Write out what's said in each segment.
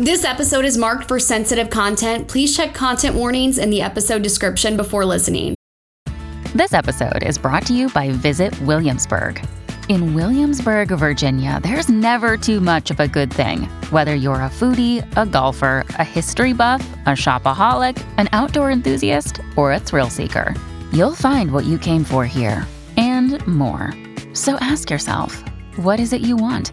This episode is marked for sensitive content. Please check content warnings in the episode description before listening. This episode is brought to you by Visit Williamsburg. In Williamsburg, Virginia, there's never too much of a good thing. Whether you're a foodie, a golfer, a history buff, a shopaholic, an outdoor enthusiast, or a thrill seeker, you'll find what you came for here and more. So ask yourself, what is it you want?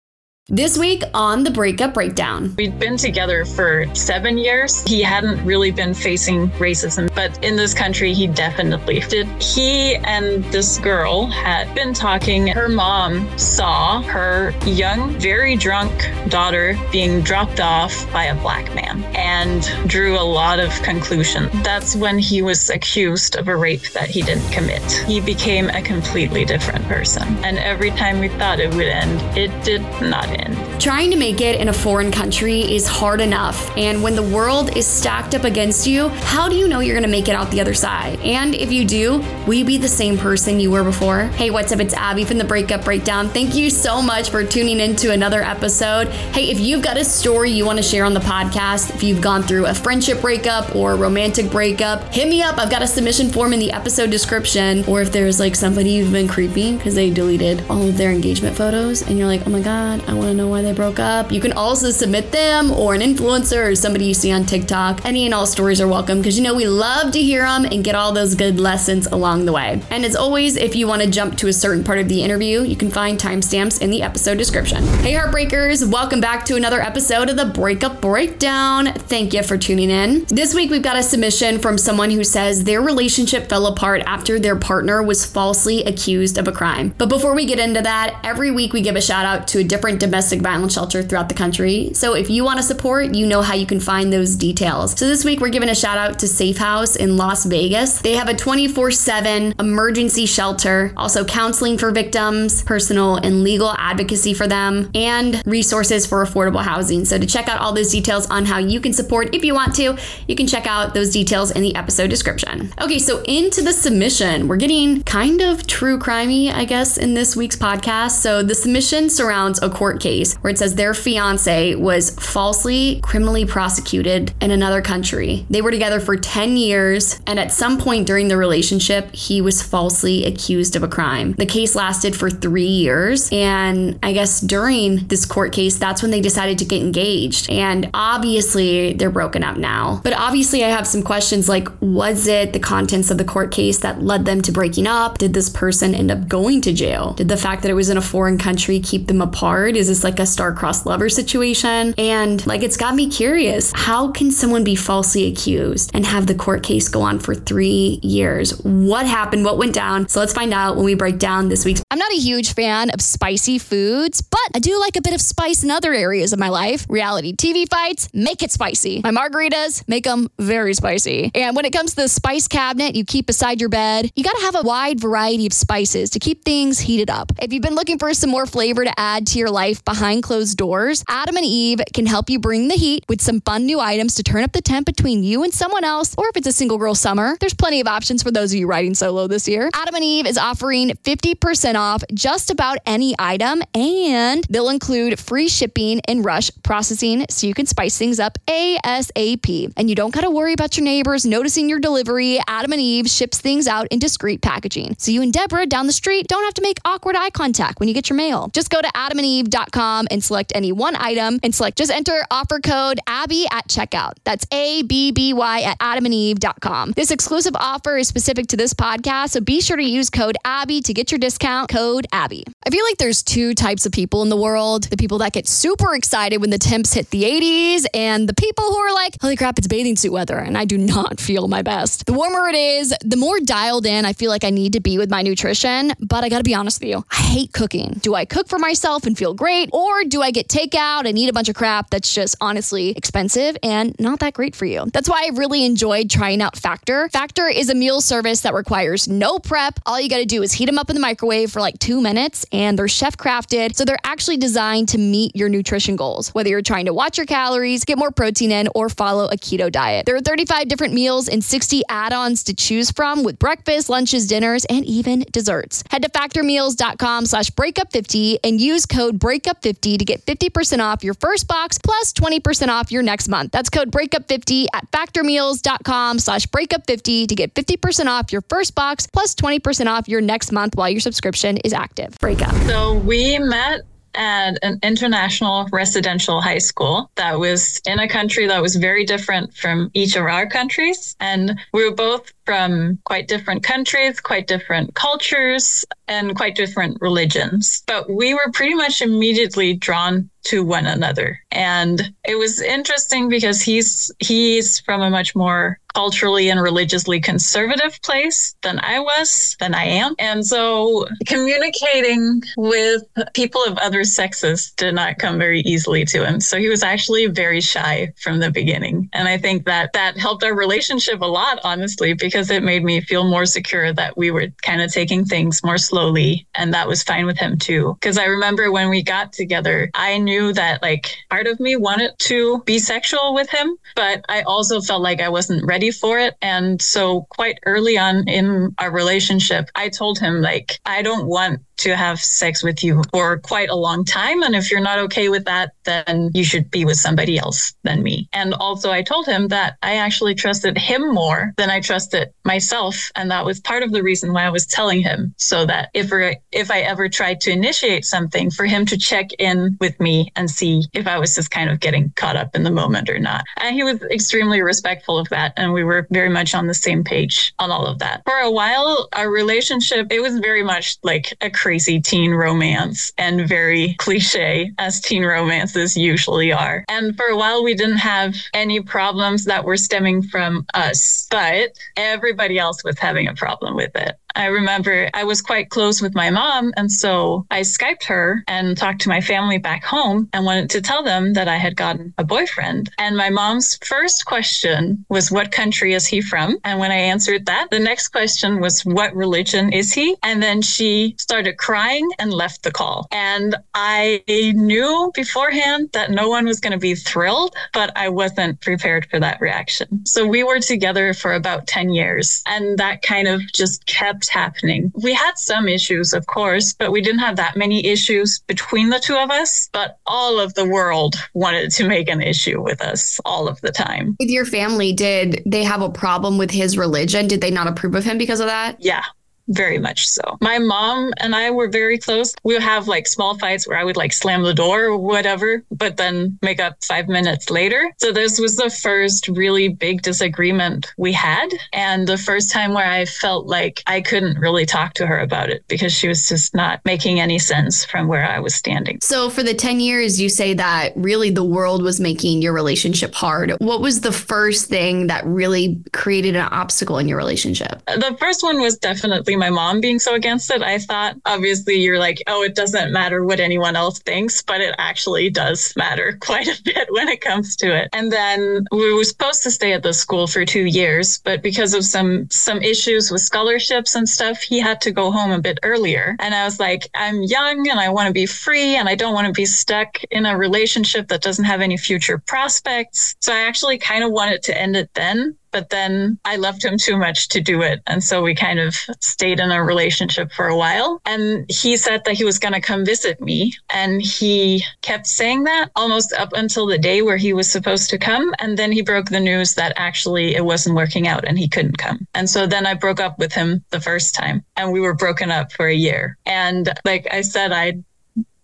This week on the Breakup Breakdown. We'd been together for seven years. He hadn't really been facing racism, but in this country, he definitely did. He and this girl had been talking. Her mom saw her young, very drunk daughter being dropped off by a black man and drew a lot of conclusion. That's when he was accused of a rape that he didn't commit. He became a completely different person. And every time we thought it would end, it did not end. Trying to make it in a foreign country is hard enough, and when the world is stacked up against you, how do you know you're gonna make it out the other side? And if you do, will you be the same person you were before? Hey, what's up? It's Abby from the Breakup Breakdown. Thank you so much for tuning in to another episode. Hey, if you've got a story you wanna share on the podcast, if you've gone through a friendship breakup or romantic breakup, hit me up. I've got a submission form in the episode description. Or if there's like somebody you've been creeping because they deleted all of their engagement photos and you're like, oh my God, I wanna know why they broke up. You can also submit them or an influencer or somebody you see on TikTok. Any and all stories are welcome because you know we love to hear them and get all those good lessons along the way. And as always, if you want to jump to a certain part of the interview, you can find timestamps in the episode description. Hey, Heartbreakers, welcome back to another episode of the Breakup Breakdown. Thank you for tuning in. This week, we've got a submission from someone who says their relationship fell apart after their partner was falsely accused of a crime. But before we get into that, every week we give a shout out to a different domestic violence shelter throughout the country. So if you want to support, you know how you can find those details. So this week we're giving a shout out to Safe House in Las Vegas. They have a 24 7 emergency shelter, also counseling for victims, personal and legal advocacy for them, and resources for affordable housing. So to check out all those details on how you can support if you want to, you can check out those details in the episode description. Okay, so into the submission. We're getting kind of true crimey, I guess, in this week's podcast. So the submission surrounds a court case where it says their fiance was falsely criminally prosecuted in another country. They were together for 10 years, and at some point during the relationship, he was falsely accused of a crime. The case lasted for three years, and I guess during this court case, that's when they decided to get engaged. And obviously, they're broken up now. But obviously, I have some questions like was it the contents of the court case that led them to breaking up? Did this person end up going to jail? Did the fact that it was in a foreign country keep them apart? Is this like a star-crossed lover situation? And like it's got me curious. How can someone be falsely accused and have the court case go on for 3 years? What happened? What went down? So let's find out when we break down this week's I'm not a huge fan of spicy foods, but I do like a bit of spice in other areas of my life. Reality TV fights, make it spicy. My margaritas, make them very spicy. And when it comes to the spice cabinet you keep beside your bed, you got to have a wide variety of spices to keep things heated up. If you've been looking for some more flavor to add to your life behind closed doors, Adam and Eve can help you bring the heat with some fun new items to turn up the temp between you and someone else, or if it's a single girl summer, there's plenty of options for those of you riding solo this year. Adam and Eve is offering 50% off just about any item, and they'll include free shipping and rush processing so you can spice things up ASAP. And you don't got to worry about your neighbors noticing your delivery. Adam and Eve ships things out in discreet packaging. So you and Deborah down the street don't have to make awkward eye contact when you get your mail. Just go to adamandeve.com and select any one item and select just enter offer code Abby at checkout. That's A B B Y at adamandeve.com. This exclusive offer is specific to this podcast, so be sure to use code Abby to get your discount. Code Abby. I feel like there's two types of people in the world the people that get super excited when the temps hit the 80s, and the people who are like, holy crap, it's bathing suit weather, and I do not feel my best. The warmer it is, the more dialed in I feel like I need to be with my nutrition, but I gotta be honest with you, I hate cooking. Do I cook for myself and feel great? Great? Or do I get takeout and eat a bunch of crap that's just honestly expensive and not that great for you? That's why I really enjoyed trying out Factor. Factor is a meal service that requires no prep. All you got to do is heat them up in the microwave for like two minutes, and they're chef crafted. So they're actually designed to meet your nutrition goals, whether you're trying to watch your calories, get more protein in, or follow a keto diet. There are 35 different meals and 60 add ons to choose from with breakfast, lunches, dinners, and even desserts. Head to factormeals.com slash breakup50 and use code breakup50 to get 50% off your first box plus 20% off your next month. That's code breakup50 at factormeals.com slash breakup50 to get 50% off your first box plus 20% off your next month while your subscription is active. Breakup. So we met at an international residential high school that was in a country that was very different from each of our countries. And we were both from quite different countries, quite different cultures, and quite different religions. But we were pretty much immediately drawn to one another. And it was interesting because he's he's from a much more culturally and religiously conservative place than I was, than I am. And so communicating with people of other sexes did not come very easily to him. So he was actually very shy from the beginning. And I think that that helped our relationship a lot, honestly, because it made me feel more secure that we were kind of taking things more slowly. And that was fine with him too. Because I remember when we got together, I knew that like part of me wanted to be sexual with him, but I also felt like I wasn't ready for it. And so quite early on in our relationship, I told him like, I don't want to have sex with you for quite a long time. And if you're not okay with that, then you should be with somebody else than me. And also, I told him that I actually trusted him more than I trusted myself. And that was part of the reason why I was telling him so that if, if I ever tried to initiate something, for him to check in with me and see if I was just kind of getting caught up in the moment or not. And he was extremely respectful of that. And we were very much on the same page on all of that. For a while, our relationship, it was very much like a teen romance and very cliche as teen romances usually are. And for a while, we didn't have any problems that were stemming from us, but everybody else was having a problem with it. I remember I was quite close with my mom. And so I Skyped her and talked to my family back home and wanted to tell them that I had gotten a boyfriend. And my mom's first question was, What country is he from? And when I answered that, the next question was, What religion is he? And then she started crying and left the call. And I knew beforehand that no one was going to be thrilled, but I wasn't prepared for that reaction. So we were together for about 10 years. And that kind of just kept kept happening. We had some issues, of course, but we didn't have that many issues between the two of us. But all of the world wanted to make an issue with us all of the time. With your family, did they have a problem with his religion? Did they not approve of him because of that? Yeah, very much so. My mom and I were very close. We would have like small fights where I would like slam the door or whatever, but then make up five minutes later. So this was the first really big disagreement we had. And the first time where I felt like I couldn't really talk to her about it because she was just not making any sense from where I was standing. So for the 10 years, you say that really the world was making your relationship hard. What was the first thing that really created an obstacle in your relationship? The first one was definitely my mom being so against it, I thought obviously you're like, oh, it doesn't matter what anyone else thinks, but it actually does matter quite a bit when it comes to it. And then we were supposed to stay at the school for two years, but because of some some issues with scholarships and stuff, he had to go home a bit earlier. And I was like, I'm young and I want to be free and I don't want to be stuck in a relationship that doesn't have any future prospects. So I actually kind of wanted to end it then but then I loved him too much to do it. And so we kind of stayed in a relationship for a while. And he said that he was going to come visit me. And he kept saying that almost up until the day where he was supposed to come. And then he broke the news that actually it wasn't working out and he couldn't come. And so then I broke up with him the first time and we were broken up for a year. And like I said, I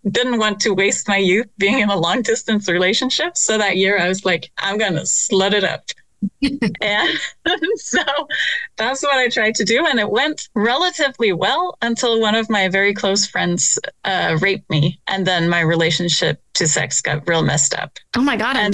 didn't want to waste my youth being in a long distance relationship. So that year I was like, I'm going to slut it up and so that's what I tried to do. And it went relatively well until one of my very close friends uh, raped me. And then my relationship to sex got real messed up. Oh my God. And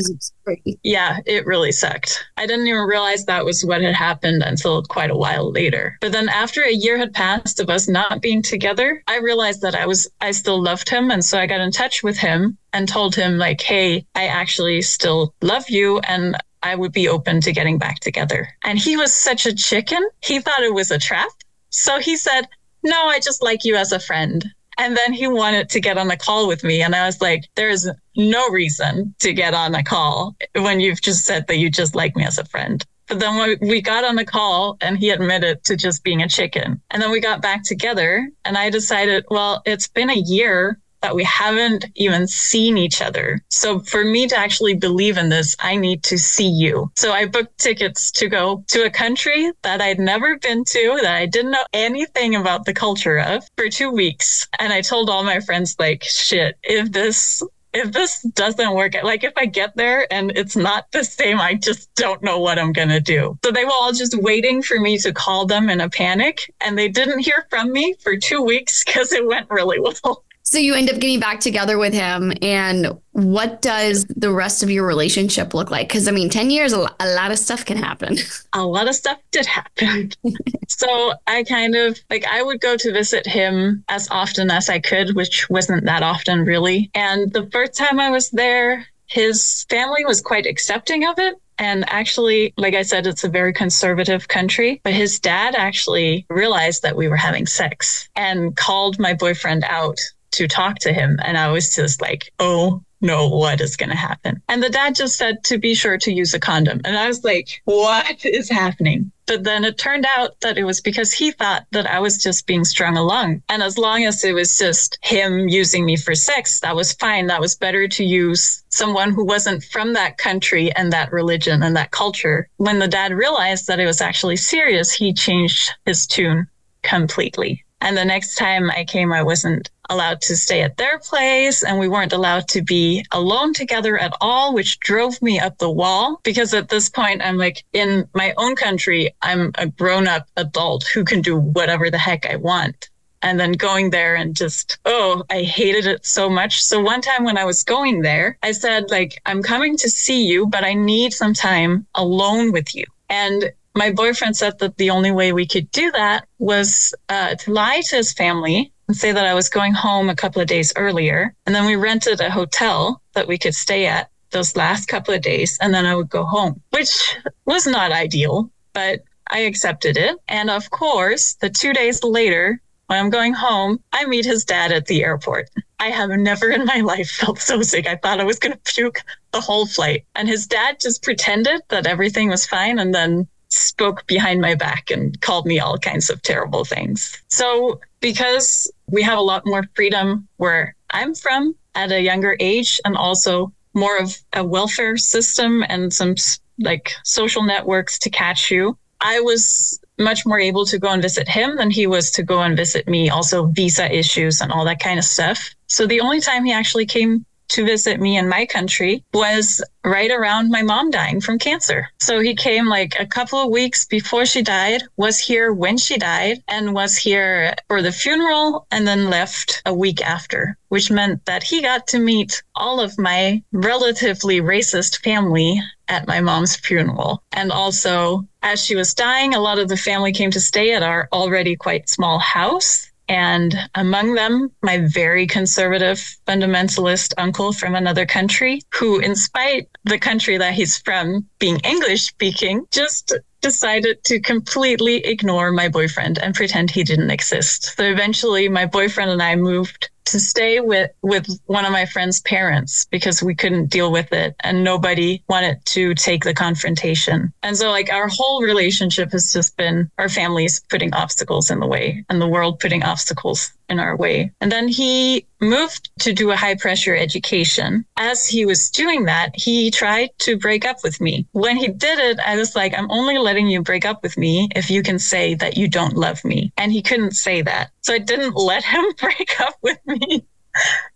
yeah, it really sucked. I didn't even realize that was what had happened until quite a while later. But then after a year had passed of us not being together, I realized that I was, I still loved him. And so I got in touch with him and told him like, Hey, I actually still love you. And I would be open to getting back together. And he was such a chicken. He thought it was a trap. So he said, No, I just like you as a friend. And then he wanted to get on a call with me. And I was like, There's no reason to get on a call when you've just said that you just like me as a friend. But then when we got on the call and he admitted to just being a chicken. And then we got back together and I decided, well, it's been a year that we haven't even seen each other. So for me to actually believe in this, I need to see you. So I booked tickets to go to a country that I'd never been to, that I didn't know anything about the culture of for two weeks. And I told all my friends, like, shit, if this if this doesn't work, like if I get there and it's not the same, I just don't know what I'm going to do. So they were all just waiting for me to call them in a panic. And they didn't hear from me for two weeks because it went really well. So you end up getting back together with him. And what does the rest of your relationship look like? Because I mean, 10 years, a lot of stuff can happen. A lot of stuff did happen. so I kind of like, I would go to visit him as often as I could, which wasn't that often really. And the first time I was there, his family was quite accepting of it. And actually, like I said, it's a very conservative country. But his dad actually realized that we were having sex and called my boyfriend out to talk to him. And I was just like, oh no, what is going to happen? And the dad just said to be sure to use a condom. And I was like, what is happening? But then it turned out that it was because he thought that I was just being strung along. And as long as it was just him using me for sex, that was fine. That was better to use someone who wasn't from that country and that religion and that culture. When the dad realized that it was actually serious, he changed his tune completely. And the next time I came, I wasn't allowed to stay at their place and we weren't allowed to be alone together at all, which drove me up the wall. Because at this point, I'm like, in my own country, I'm a grown up adult who can do whatever the heck I want. And then going there and just, oh, I hated it so much. So one time when I was going there, I said, like, I'm coming to see you, but I need some time alone with you. And my boyfriend said that the only way we could do that was uh, to lie to his family say that I was going home a couple of days earlier. And then we rented a hotel that we could stay at those last couple of days. And then I would go home, which was not ideal, but I accepted it. And of course, the two days later, when I'm going home, I meet his dad at the airport. I have never in my life felt so sick. I thought I was going to puke the whole flight. And his dad just pretended that everything was fine and then spoke behind my back and called me all kinds of terrible things. So, because we have a lot more freedom where I'm from at a younger age, and also more of a welfare system and some like social networks to catch you, I was much more able to go and visit him than he was to go and visit me, also visa issues and all that kind of stuff. So the only time he actually came to visit me in my country was right around my mom dying from cancer. So he came like a couple of weeks before she died, was here when she died, and was here for the funeral and then left a week after, which meant that he got to meet all of my relatively racist family at my mom's funeral. And also, as she was dying, a lot of the family came to stay at our already quite small house. And among them, my very conservative fundamentalist uncle from another country, who, in spite the country that he's from being English speaking, just decided to completely ignore my boyfriend and pretend he didn't exist. So eventually, my boyfriend and I moved to stay with with one of my friend's parents because we couldn't deal with it and nobody wanted to take the confrontation. And so like our whole relationship has just been our families putting obstacles in the way and the world putting obstacles in our way. And then he moved to do a high pressure education. As he was doing that, he tried to break up with me. When he did it, I was like, I'm only letting you break up with me if you can say that you don't love me. And he couldn't say that. So I didn't let him break up with me.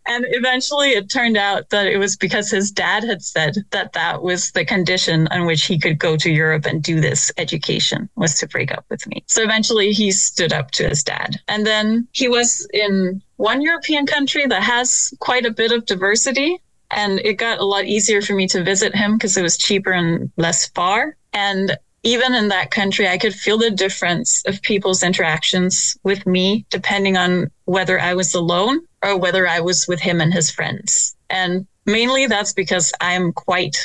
And eventually it turned out that it was because his dad had said that that was the condition on which he could go to Europe and do this education was to break up with me. So eventually he stood up to his dad. And then he was in one European country that has quite a bit of diversity. And it got a lot easier for me to visit him because it was cheaper and less far. And even in that country, I could feel the difference of people's interactions with me, depending on whether I was alone or whether I was with him and his friends. And mainly that's because I'm quite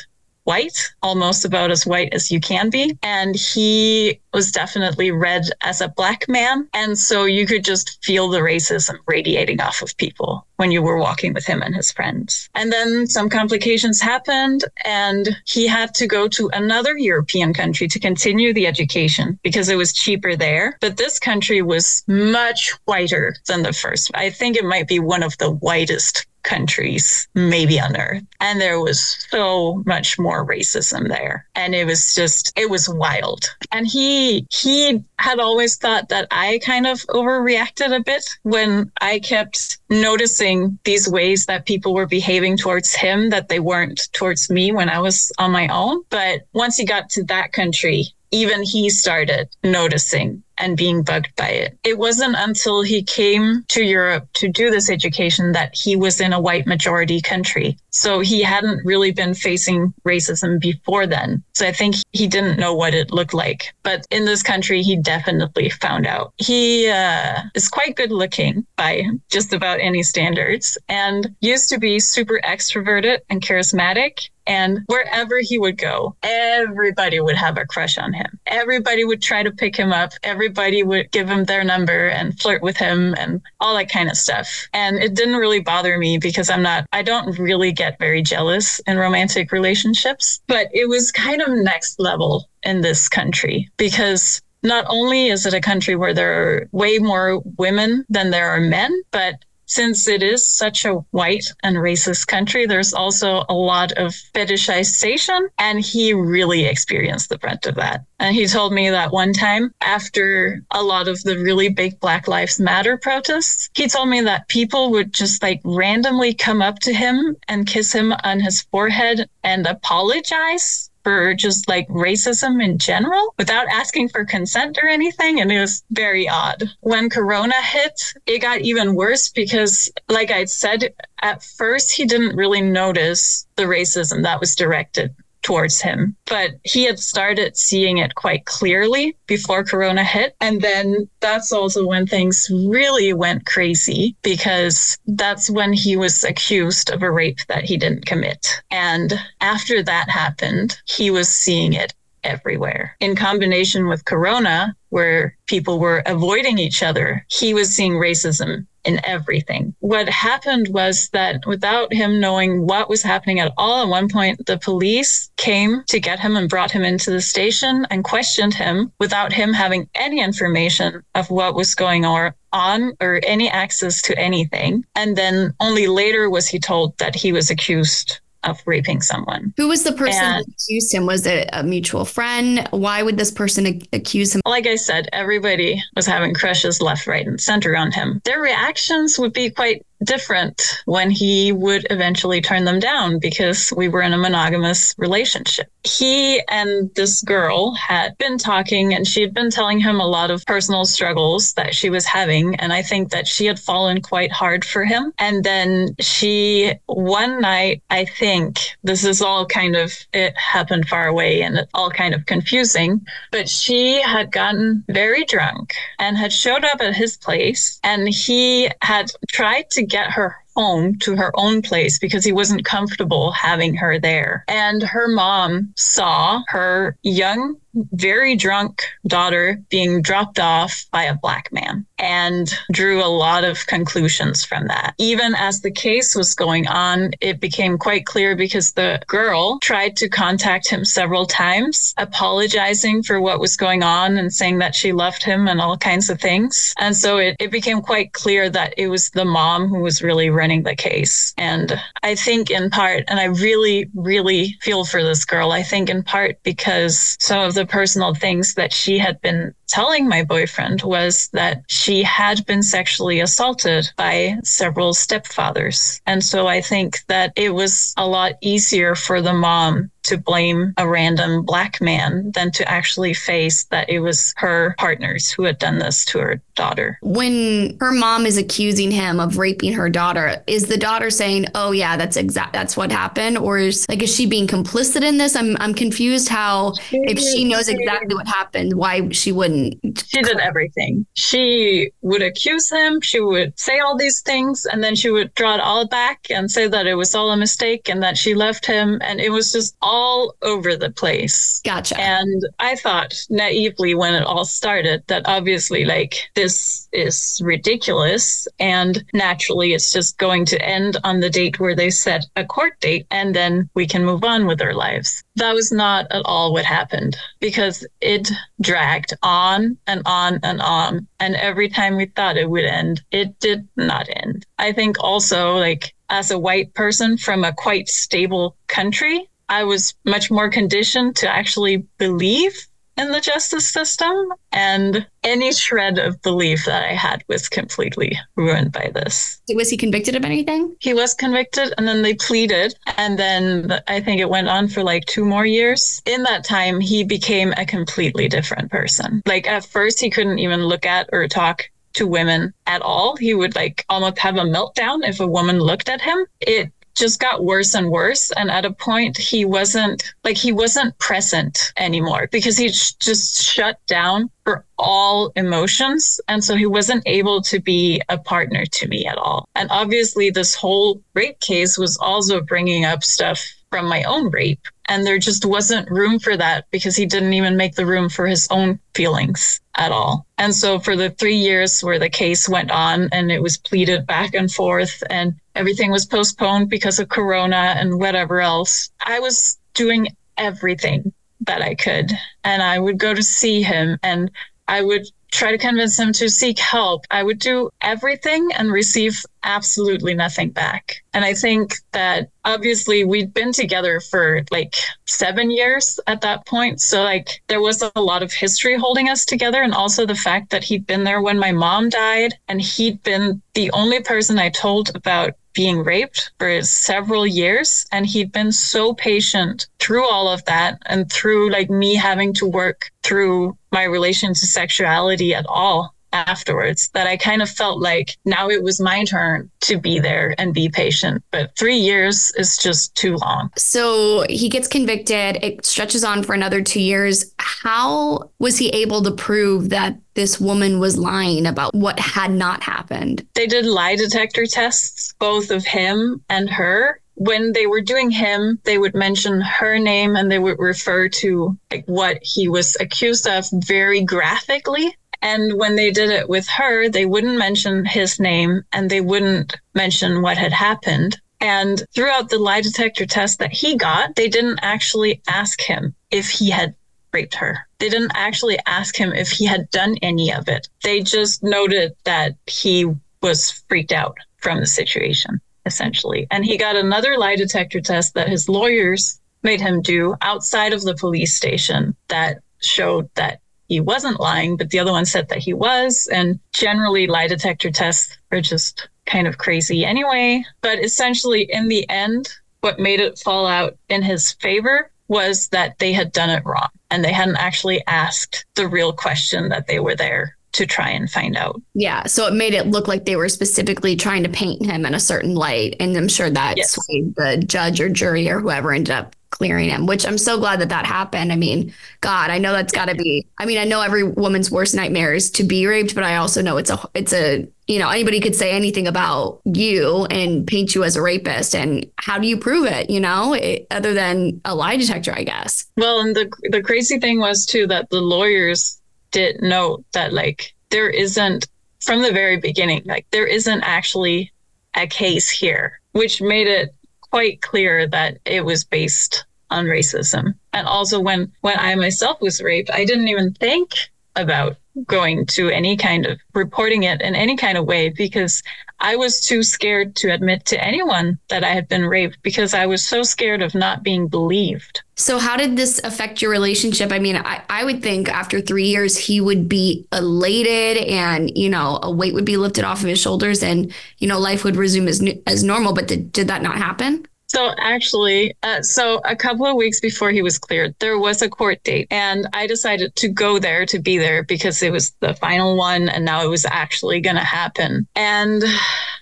white, almost about as white as you can be. And he was definitely read as a black man. And so you could just feel the racism radiating off of people when you were walking with him and his friends. And then some complications happened and he had to go to another European country to continue the education because it was cheaper there. But this country was much whiter than the first. I think it might be one of the whitest countries maybe on earth. And there was so much more racism there. And it was just it was wild. And he he had always thought that i kind of overreacted a bit when i kept noticing these ways that people were behaving towards him that they weren't towards me when i was on my own. But once he got to that country even he started noticing and being bugged by it. It wasn't until he came to Europe to do this education that he was in a white majority country. So he hadn't really been facing racism before then. So I think he didn't know what it looked like. But in this country, he definitely found out. He uh, is quite good looking by just about any standards and used to be super extroverted and charismatic. And wherever he would go, everybody would have a crush on him. Everybody would try to pick him up. Everybody would give him their number and flirt with him and all that kind of stuff. And it didn't really bother me because I'm not, I don't really get very jealous in romantic relationships. But it was kind of next level in this country because not only is it a country where there are way more women than there are men, but since it is such a white and racist country, there's also a lot of fetishization. And he really experienced the brunt of that. And he told me that one time after a lot of the really big Black Lives Matter protests, he told me that people would just like randomly come up to him and kiss him on his forehead and apologize for just like racism in general without asking for consent or anything. And it was very odd. When Corona hit, it got even worse because, like I said, at first he didn't really notice the racism that was directed towards him. But he had started seeing it quite clearly before Corona hit. And then that's also when things really went crazy because that's when he was accused of a rape that he didn't commit. And after that happened, he was seeing it everywhere. In combination with Corona, where people were avoiding each other, he was seeing racism in everything. What happened was that without him knowing what was happening at all, at one point, the police came to get him and brought him into the station and questioned him without him having any information of what was going on on or any access to anything. And then only later was he told that he was accused of raping someone. Who was the person and, who accused him? Was it a mutual friend? Why would this person accuse him? Like I said, everybody was having crushes left, right, and center on him. Their reactions would be quite different when he would eventually turn them down because we were in a monogamous relationship. He and this girl had been talking and she had been telling him a lot of personal struggles that she was having. And I think that she had fallen quite hard for him. And then she, one night, I think this is all kind of, it happened far away and all kind of confusing, but she had gotten very drunk and had showed up at his place and he had tried to get her home to her own place because he wasn't comfortable having her there. And her mom saw her young very drunk daughter being dropped off by a black man and drew a lot of conclusions from that. Even as the case was going on, it became quite clear because the girl tried to contact him several times, apologizing for what was going on and saying that she loved him and all kinds of things. And so it, it became quite clear that it was the mom who was really running the case. And I think in part, and I really, really feel for this girl, I think in part because some of the the personal things that she had been telling my boyfriend was that she had been sexually assaulted by several stepfathers. And so I think that it was a lot easier for the mom to blame a random black man than to actually face that it was her partners who had done this to her daughter. When her mom is accusing him of raping her daughter, is the daughter saying, "Oh yeah, that's exact that's what happened," or is like is she being complicit in this? I'm I'm confused how if she knows exactly what happened, why she wouldn't. She did everything. She would accuse him. She would say all these things, and then she would draw it all back and say that it was all a mistake and that she left him, and it was just all over the place. Gotcha. And I thought naively when it all started that obviously, like, this is ridiculous. And naturally, it's just going to end on the date where they set a court date and then we can move on with our lives. That was not at all what happened because it dragged on and on and on. And every time we thought it would end, it did not end. I think also, like, as a white person from a quite stable country, I was much more conditioned to actually believe in the justice system. And any shred of belief that I had was completely ruined by this. Was he convicted of anything? He was convicted and then they pleaded. And then I think it went on for like two more years. In that time, he became a completely different person. Like at first, he couldn't even look at or talk to women at all. He would like almost have a meltdown if a woman looked at him. It just got worse and worse. And at a point, he wasn't like he wasn't present anymore because he just shut down for all emotions. And so he wasn't able to be a partner to me at all. And obviously, this whole rape case was also bringing up stuff from my own rape. And there just wasn't room for that because he didn't even make the room for his own feelings at all. And so for the three years where the case went on and it was pleaded back and forth and everything was postponed because of Corona and whatever else, I was doing everything that I could. And I would go to see him and I would try to convince him to seek help. I would do everything and receive absolutely nothing back. And I think that obviously we'd been together for like seven years at that point. So, like, there was a lot of history holding us together. And also the fact that he'd been there when my mom died and he'd been the only person I told about being raped for several years and he'd been so patient through all of that and through like me having to work through my relation to sexuality at all afterwards that I kind of felt like now it was my turn to be there and be patient. But three years is just too long. So he gets convicted. It stretches on for another two years. How was he able to prove that this woman was lying about what had not happened? They did lie detector tests, both of him and her when they were doing him, they would mention her name and they would refer to like what he was accused of very graphically. And when they did it with her, they wouldn't mention his name and they wouldn't mention what had happened. And throughout the lie detector test that he got, they didn't actually ask him if he had raped her. They didn't actually ask him if he had done any of it. They just noted that he was freaked out from the situation, essentially. And he got another lie detector test that his lawyers made him do outside of the police station that showed that he wasn't lying, but the other one said that he was. And generally, lie detector tests are just kind of crazy anyway. But essentially, in the end, what made it fall out in his favor was that they had done it wrong and they hadn't actually asked the real question that they were there to try and find out. Yeah. So it made it look like they were specifically trying to paint him in a certain light. And I'm sure that yes. swayed the judge or jury or whoever ended up clearing him, which I'm so glad that that happened. I mean, God, I know that's got to be. I mean, I know every woman's worst nightmare is to be raped, but I also know it's a it's a you know anybody could say anything about you and paint you as a rapist, and how do you prove it? You know, it, other than a lie detector, I guess. Well, and the the crazy thing was too that the lawyers did note that like there isn't from the very beginning like there isn't actually a case here, which made it quite clear that it was based on racism. And also when when I myself was raped, I didn't even think about going to any kind of reporting it in any kind of way because I was too scared to admit to anyone that I had been raped because I was so scared of not being believed. So, how did this affect your relationship? I mean, I, I would think after three years, he would be elated and, you know, a weight would be lifted off of his shoulders and, you know, life would resume as, as normal. But did, did that not happen? So actually, uh, so a couple of weeks before he was cleared, there was a court date, and I decided to go there to be there because it was the final one, and now it was actually going to happen. And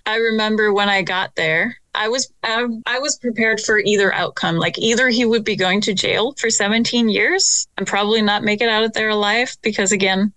I remember when I got there, I was I, I, was prepared for either outcome. Like either he would be going to jail for 17 years and probably not make it out of there alive because again,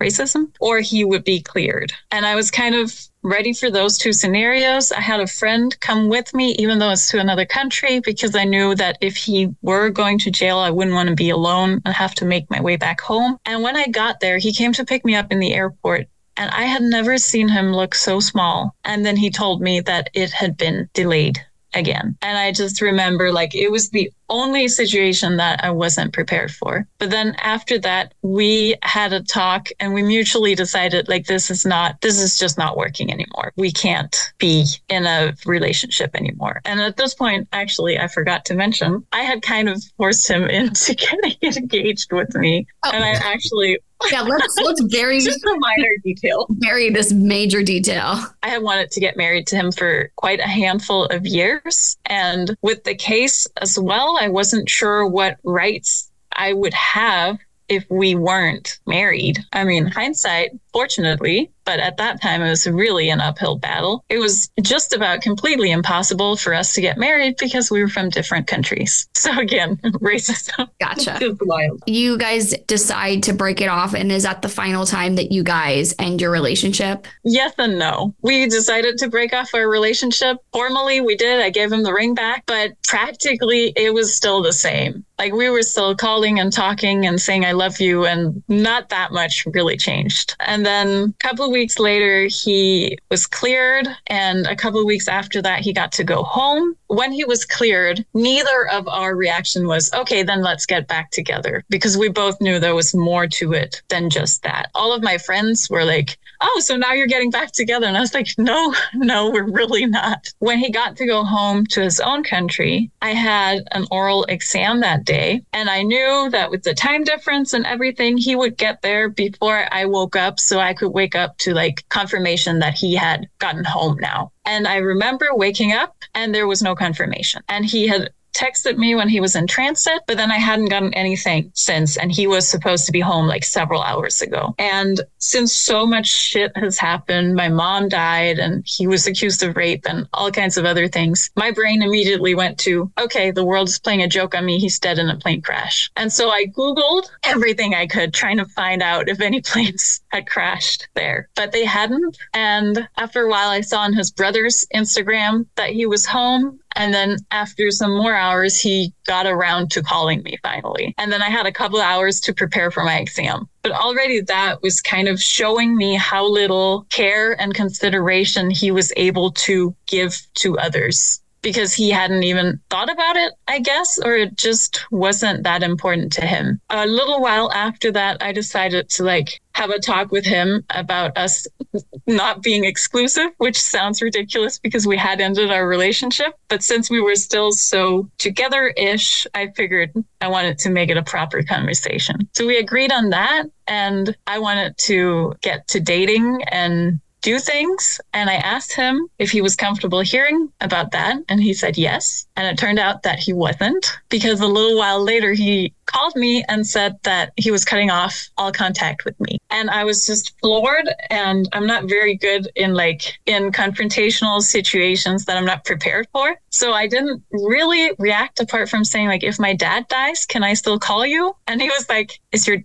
racism, or he would be cleared. And I was kind of ready for those two scenarios. I had a friend come with me, even though it's to another country, because I knew that if he were going to jail, I wouldn't want to be alone and have to make my way back home. And when I got there, he came to pick me up in the airport. And I had never seen him look so small. And then he told me that it had been delayed again. And I just remember like it was the only situation that I wasn't prepared for. But then after that, we had a talk and we mutually decided like this is not, this is just not working anymore. We can't be in a relationship anymore. And at this point, actually, I forgot to mention, I had kind of forced him into getting engaged with me. Oh. And I actually yeah, let's let's very just a minor detail. Bury this major detail. I had wanted to get married to him for quite a handful of years, and with the case as well, I wasn't sure what rights I would have if we weren't married. I mean, hindsight, fortunately, but at that time it was really an uphill battle. It was just about completely impossible for us to get married because we were from different countries. So again, racism. Gotcha. wild. You guys decide to break it off, and is that the final time that you guys end your relationship? Yes and no. We decided to break off our relationship. Formally, we did. I gave him the ring back, but practically it was still the same. Like we were still calling and talking and saying I love you, and not that much really changed. And then a couple of weeks later, he was cleared. And a couple of weeks after that, he got to go home. When he was cleared, neither of our reaction was, okay, then let's get back together because we both knew there was more to it than just that. All of my friends were like, oh, so now you're getting back together. And I was like, no, no, we're really not. When he got to go home to his own country, I had an oral exam that day. And I knew that with the time difference and everything, he would get there before I woke up so I could wake up to like confirmation that he had gotten home now. And I remember waking up and there was no confirmation. And he had texted me when he was in transit, but then I hadn't gotten anything since. And he was supposed to be home like several hours ago. And since so much shit has happened, my mom died and he was accused of rape and all kinds of other things, my brain immediately went to, okay, the world is playing a joke on me. He's dead in a plane crash. And so I Googled everything I could trying to find out if any planes had crashed there, but they hadn't. And after a while, I saw on his brother's Instagram that he was home and then after some more hours, he got around to calling me finally. And then I had a couple of hours to prepare for my exam. But already that was kind of showing me how little care and consideration he was able to give to others because he hadn't even thought about it, I guess, or it just wasn't that important to him. A little while after that, I decided to like have a talk with him about us not being exclusive, which sounds ridiculous because we had ended our relationship. But since we were still so together ish, I figured I wanted to make it a proper conversation. So we agreed on that. And I wanted to get to dating and do things. And I asked him if he was comfortable hearing about that. And he said yes. And it turned out that he wasn't because a little while later he called me and said that he was cutting off all contact with me. And I was just floored. And I'm not very good in like in confrontational situations that I'm not prepared for. So I didn't really react apart from saying like, if my dad dies, can I still call you? And he was like, is your,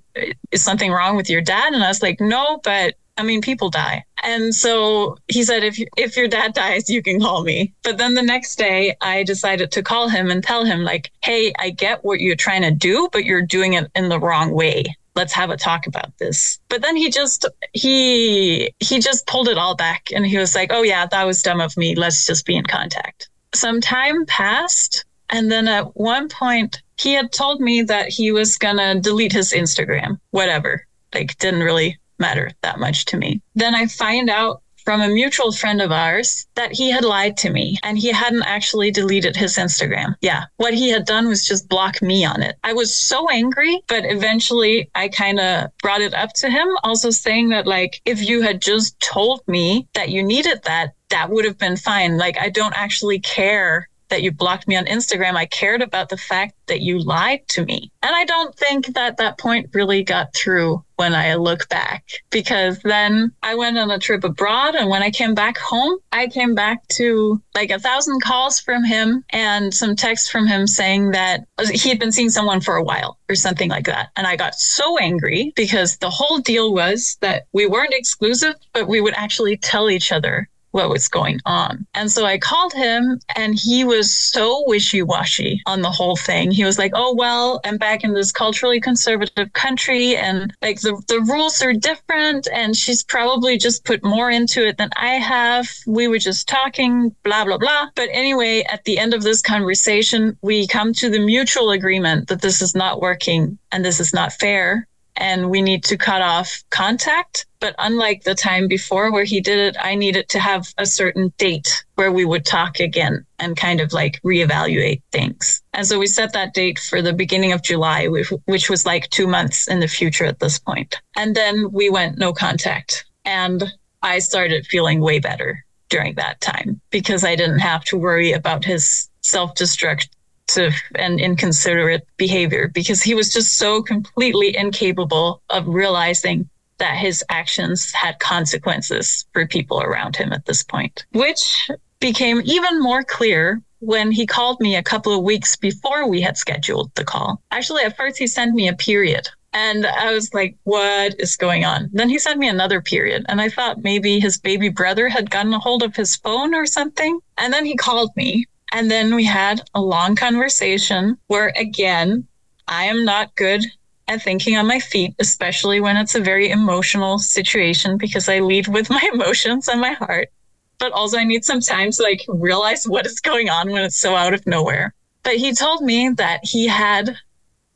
is something wrong with your dad? And I was like, no, but I mean, people die. And so he said, if, if your dad dies, you can call me. But then the next day, I decided to call him and tell him, like, hey, I get what you're trying to do, but you're doing it in the wrong way. Let's have a talk about this. But then he just, he, he just pulled it all back and he was like, oh, yeah, that was dumb of me. Let's just be in contact. Some time passed. And then at one point, he had told me that he was to delete his Instagram, whatever. Like, didn't really matter that much to me. Then I find out from a mutual friend of ours that he had lied to me and he hadn't actually deleted his Instagram. Yeah. What he had done was just block me on it. I was so angry, but eventually I kind of brought it up to him, also saying that, like, if you had just told me that you needed that, that would have been fine. Like, I don't actually care that you blocked me on Instagram. I cared about the fact that you lied to me. And I don't think that that point really got through when I look back because then I went on a trip abroad. And when I came back home, I came back to like a thousand calls from him and some texts from him saying that he had been seeing someone for a while or something like that. And I got so angry because the whole deal was that we weren't exclusive, but we would actually tell each other what was going on. And so I called him and he was so wishy washy on the whole thing. He was like, oh, well, I'm back in this culturally conservative country and like the, the rules are different. And she's probably just put more into it than I have. We were just talking, blah, blah, blah. But anyway, at the end of this conversation, we come to the mutual agreement that this is not working and this is not fair and we need to cut off contact. But unlike the time before where he did it, I needed to have a certain date where we would talk again and kind of like reevaluate things. And so we set that date for the beginning of July, which was like two months in the future at this point. And then we went no contact. And I started feeling way better during that time because I didn't have to worry about his self destruct and inconsiderate behavior because he was just so completely incapable of realizing that his actions had consequences for people around him at this point, which became even more clear when he called me a couple of weeks before we had scheduled the call. Actually, at first, he sent me a period. And I was like, what is going on? Then he sent me another period. And I thought maybe his baby brother had gotten a hold of his phone or something. And then he called me and then we had a long conversation where, again, I am not good at thinking on my feet, especially when it's a very emotional situation because I lead with my emotions and my heart. But also, I need some time to like realize what is going on when it's so out of nowhere. But he told me that he had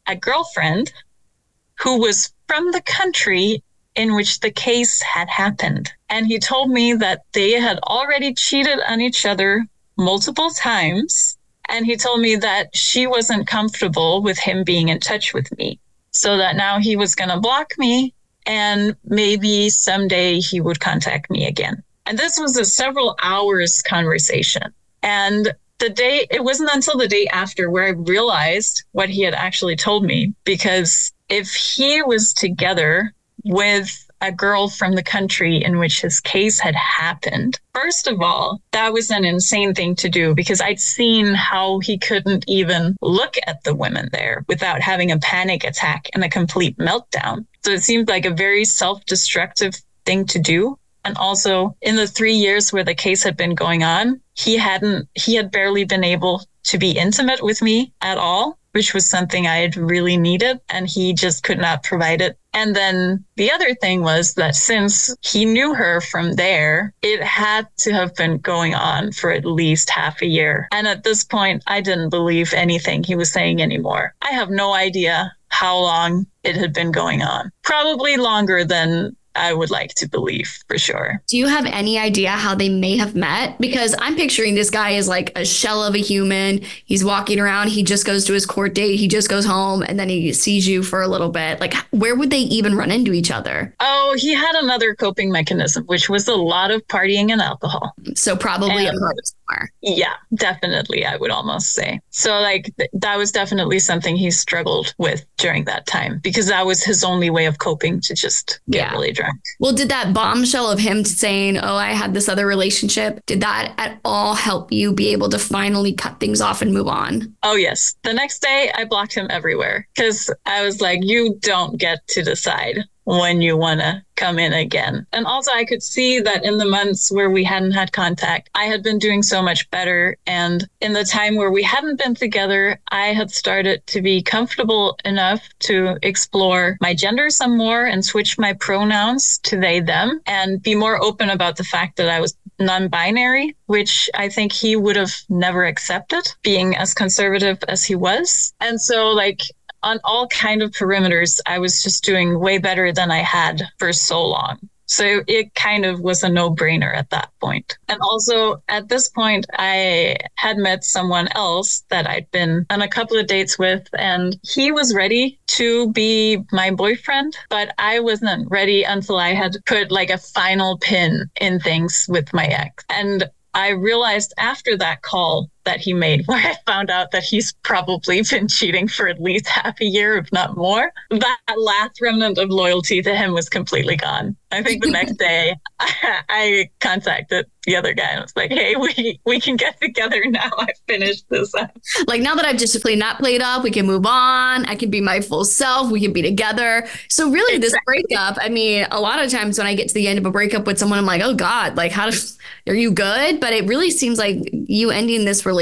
a girlfriend who was from the country in which the case had happened. And he told me that they had already cheated on each other multiple times. And he told me that she wasn't comfortable with him being in touch with me. So that now he was going to block me and maybe someday he would contact me again. And this was a several hours conversation. And the day, it wasn't until the day after where I realized what he had actually told me. Because if he was together with a girl from the country in which his case had happened. First of all, that was an insane thing to do because I'd seen how he couldn't even look at the women there without having a panic attack and a complete meltdown. So it seemed like a very self destructive thing to do. And also, in the three years where the case had been going on, he hadn't, he had barely been able to be intimate with me at all which was something I had really needed, and he just could not provide it. And then the other thing was that since he knew her from there, it had to have been going on for at least half a year. And at this point, I didn't believe anything he was saying anymore. I have no idea how long it had been going on. Probably longer than I would like to believe for sure. Do you have any idea how they may have met? Because I'm picturing this guy is like a shell of a human. He's walking around, he just goes to his court date, he just goes home, and then he sees you for a little bit. Like, where would they even run into each other? Oh, he had another coping mechanism, which was a lot of partying and alcohol. So, probably and, a somewhere. Yeah, definitely, I would almost say. So, like, th- that was definitely something he struggled with during that time because that was his only way of coping to just get yeah. really drunk. Well, did that bombshell of him saying, Oh, I had this other relationship, did that at all help you be able to finally cut things off and move on? Oh, yes. The next day, I blocked him everywhere because I was like, You don't get to decide when you want to come in again. And also, I could see that in the months where we hadn't had contact, I had been doing so much better. And in the time where we hadn't been together, I had started to be comfortable enough to explore my gender some more and switch my pronouns to they, them, and be more open about the fact that I was non binary, which I think he would have never accepted being as conservative as he was. And so, like, on all kind of perimeters, I was just doing way better than I had for so long. So it kind of was a no brainer at that point. And also at this point, I had met someone else that I'd been on a couple of dates with, and he was ready to be my boyfriend, but I wasn't ready until I had put like a final pin in things with my ex. And I realized after that call that he made, where I found out that he's probably been cheating for at least half a year, if not more, that last remnant of loyalty to him was completely gone. I think the next day I, I contacted the other guy and was like, "Hey, we we can get together now. I finished this up." Like now that I've just played not played up, we can move on. I can be my full self. We can be together. So really, exactly. this breakup. I mean, a lot of times when I get to the end of a breakup with someone, I'm like, "Oh God, like how does are you good?" But it really seems like you ending this relationship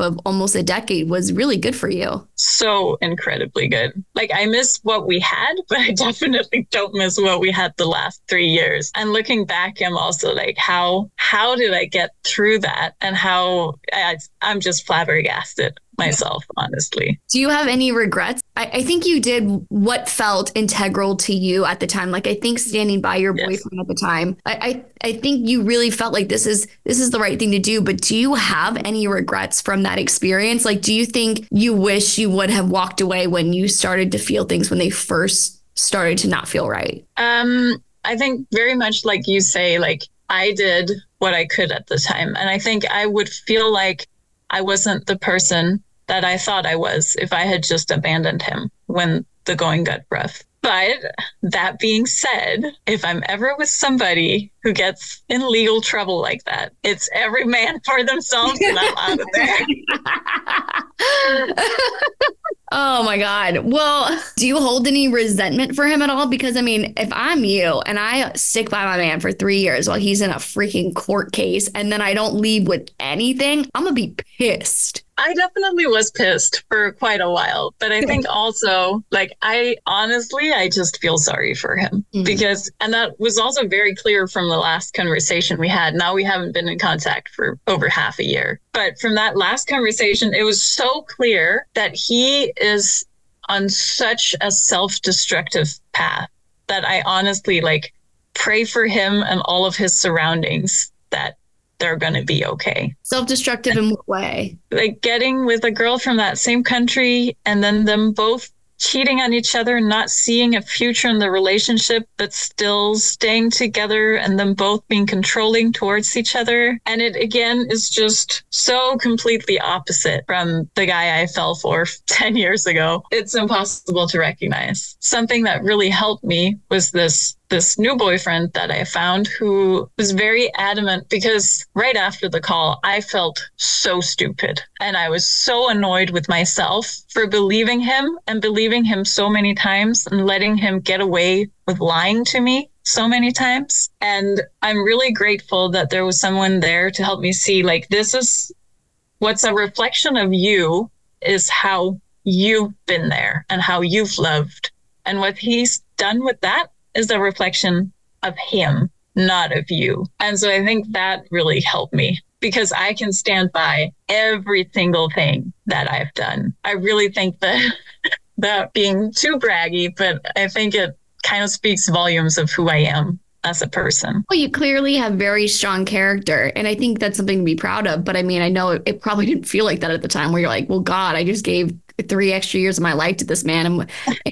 of almost a decade was really good for you. So incredibly good. Like I miss what we had, but I definitely don't miss what we had the last three years. And looking back, I'm also like, how how did I get through that? And how I, I'm just flabbergasted myself, honestly. Do you have any regrets? I, I, think you did what felt integral to you at the time. Like I think standing by your yes. boyfriend at the time. I, I I think you really felt like this is this is the right thing to do. But do you have any regrets from that experience? Like do you think you wish you would have walked away when you started to feel things when they first started to not feel right? Um I think very much like you say, like I did what I could at the time. And I think I would feel like I wasn't the person that I thought I was if I had just abandoned him when the going got rough. But that being said, if I'm ever with somebody who gets in legal trouble like that, it's every man for themselves and I'm out of there. oh my God. Well, do you hold any resentment for him at all? Because I mean, if I'm you and I stick by my man for three years while he's in a freaking court case and then I don't leave with anything, I'm going to be pissed. I definitely was pissed for quite a while, but I think also like I honestly I just feel sorry for him mm-hmm. because and that was also very clear from the last conversation we had. Now we haven't been in contact for over half a year. But from that last conversation it was so clear that he is on such a self-destructive path that I honestly like pray for him and all of his surroundings that they're going to be okay. Self destructive in what way? Like getting with a girl from that same country and then them both cheating on each other, not seeing a future in the relationship, but still staying together and them both being controlling towards each other. And it again is just so completely opposite from the guy I fell for 10 years ago. It's impossible to recognize. Something that really helped me was this this new boyfriend that I found who was very adamant because right after the call, I felt so stupid. And I was so annoyed with myself for believing him and believing him so many times and letting him get away with lying to me so many times. And I'm really grateful that there was someone there to help me see like, this is what's a reflection of you is how you've been there and how you've loved. And what he's done with that is a reflection of him, not of you. And so I think that really helped me because I can stand by every single thing that I've done. I really think that that being too braggy, but I think it kind of speaks volumes of who I am as a person. Well, you clearly have very strong character, and I think that's something to be proud of. But I mean, I know it, it, probably didn't feel like that at the time, where you're like, "Well, God, I just gave three extra years of my life to this man. And,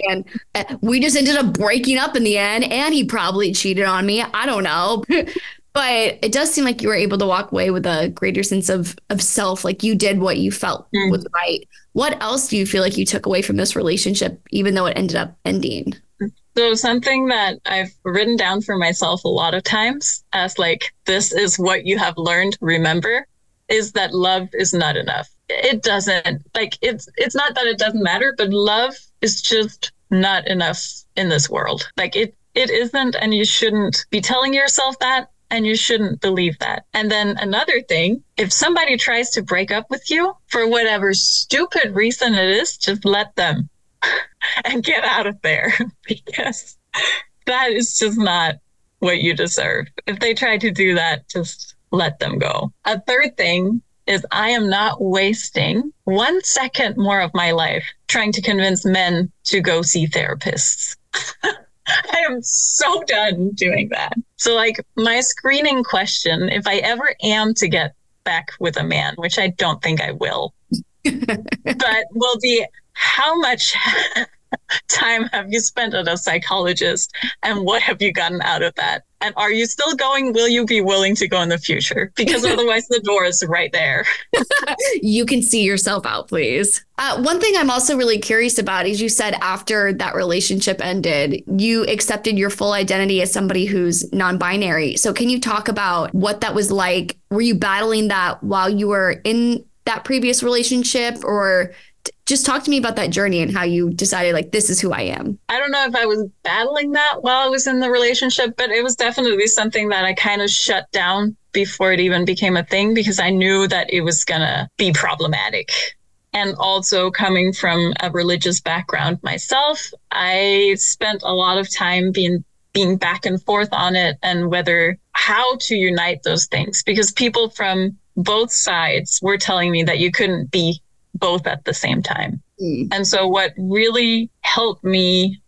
and uh, we just ended up breaking up in the end. And he probably cheated on me. I don't know. but it does seem like you were able to walk away with a greater sense of, of self. Like you did what you felt mm. was right. What else do you feel like you took away from this relationship, even though it ended up ending? So something that I've written down for myself a lot of times as like, this is what you have learned, remember, is that love is not enough. It doesn't like it's it's not that it doesn't matter but love is just not enough in this world. Like it it isn't and you shouldn't be telling yourself that and you shouldn't believe that. And then another thing if somebody tries to break up with you for whatever stupid reason it is just let them and get out of there because that is just not what you deserve if they try to do that just let them go a third thing is I am not wasting one second more of my life trying to convince men to go see therapists. I am so done doing that. So, like, my screening question if I ever am to get back with a man, which I don't think I will, but will be how much time have you spent at a psychologist and what have you gotten out of that? And are you still going? Will you be willing to go in the future? Because otherwise, the door is right there. you can see yourself out, please. Uh, one thing I'm also really curious about is you said after that relationship ended, you accepted your full identity as somebody who's non binary. So, can you talk about what that was like? Were you battling that while you were in that previous relationship or just talk to me about that journey and how you decided like this is who I am. I don't know if I was battling that while I was in the relationship, but it was definitely something that I kind of shut down before it even became a thing because I knew that it was going to be problematic. And also coming from a religious background myself, I spent a lot of time being being back and forth on it and whether how to unite those things because people from both sides were telling me that you couldn't be both at the same time. Mm. And so, what really helped me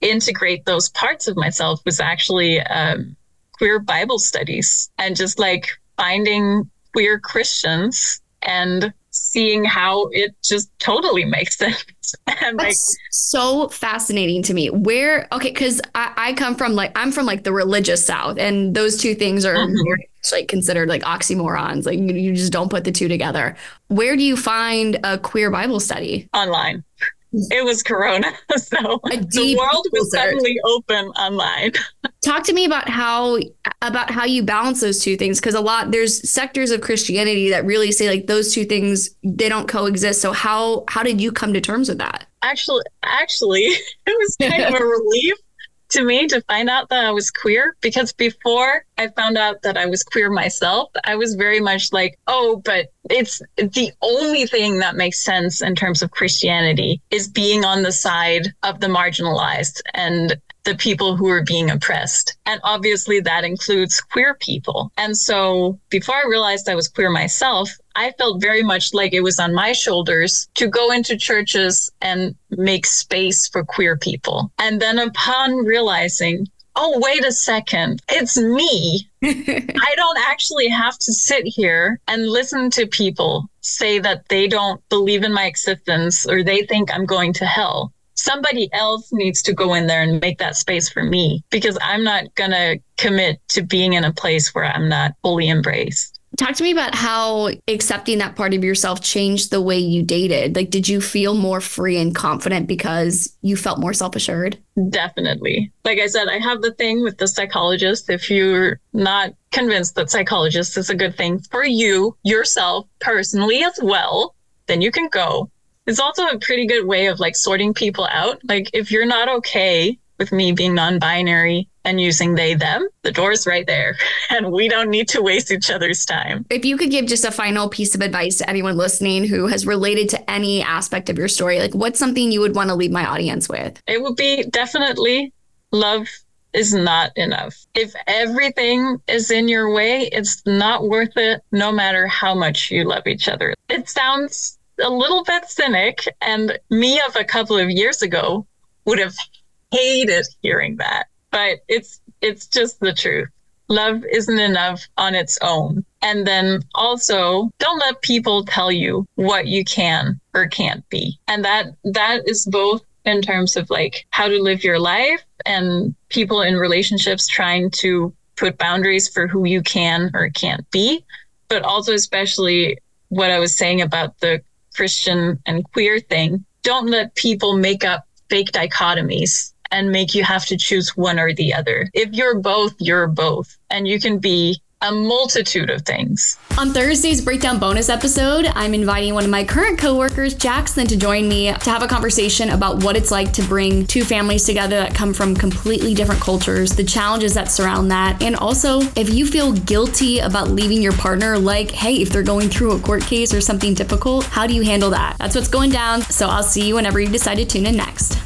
integrate those parts of myself was actually um, queer Bible studies and just like finding queer Christians and seeing how it just totally makes sense. and like That's so fascinating to me. Where okay, because I, I come from like I'm from like the religious South, and those two things are mm-hmm. Like considered like oxymorons. Like you just don't put the two together. Where do you find a queer Bible study? Online it was corona so the world was suddenly open online talk to me about how about how you balance those two things because a lot there's sectors of christianity that really say like those two things they don't coexist so how how did you come to terms with that actually actually it was kind of a relief to me to find out that I was queer because before I found out that I was queer myself, I was very much like, oh, but it's the only thing that makes sense in terms of Christianity is being on the side of the marginalized. And the people who are being oppressed. And obviously that includes queer people. And so before I realized I was queer myself, I felt very much like it was on my shoulders to go into churches and make space for queer people. And then upon realizing, oh, wait a second, it's me. I don't actually have to sit here and listen to people say that they don't believe in my existence or they think I'm going to hell somebody else needs to go in there and make that space for me because I'm not going to commit to being in a place where I'm not fully embraced. Talk to me about how accepting that part of yourself changed the way you dated. Like, did you feel more free and confident because you felt more self assured? Definitely. Like I said, I have the thing with the psychologist. If you're not convinced that psychologist is a good thing for you, yourself personally as well, then you can go it's also a pretty good way of like sorting people out. Like if you're not okay with me being non-binary and using they them, the door's right there and we don't need to waste each other's time. If you could give just a final piece of advice to anyone listening who has related to any aspect of your story, like what's something you would want to leave my audience with? It would be definitely love is not enough. If everything is in your way, it's not worth it no matter how much you love each other. It sounds a little bit cynic, and me of a couple of years ago would have hated hearing that. But it's it's just the truth. Love isn't enough on its own. And then also don't let people tell you what you can or can't be. And that that is both in terms of like how to live your life and people in relationships trying to put boundaries for who you can or can't be, but also especially what I was saying about the Christian and queer thing, don't let people make up fake dichotomies and make you have to choose one or the other. If you're both, you're both. And you can be a multitude of things. On Thursday's breakdown bonus episode, I'm inviting one of my current coworkers, Jackson, to join me to have a conversation about what it's like to bring two families together that come from completely different cultures, the challenges that surround that, and also if you feel guilty about leaving your partner, like, hey, if they're going through a court case or something difficult, how do you handle that? That's what's going down. So I'll see you whenever you decide to tune in next.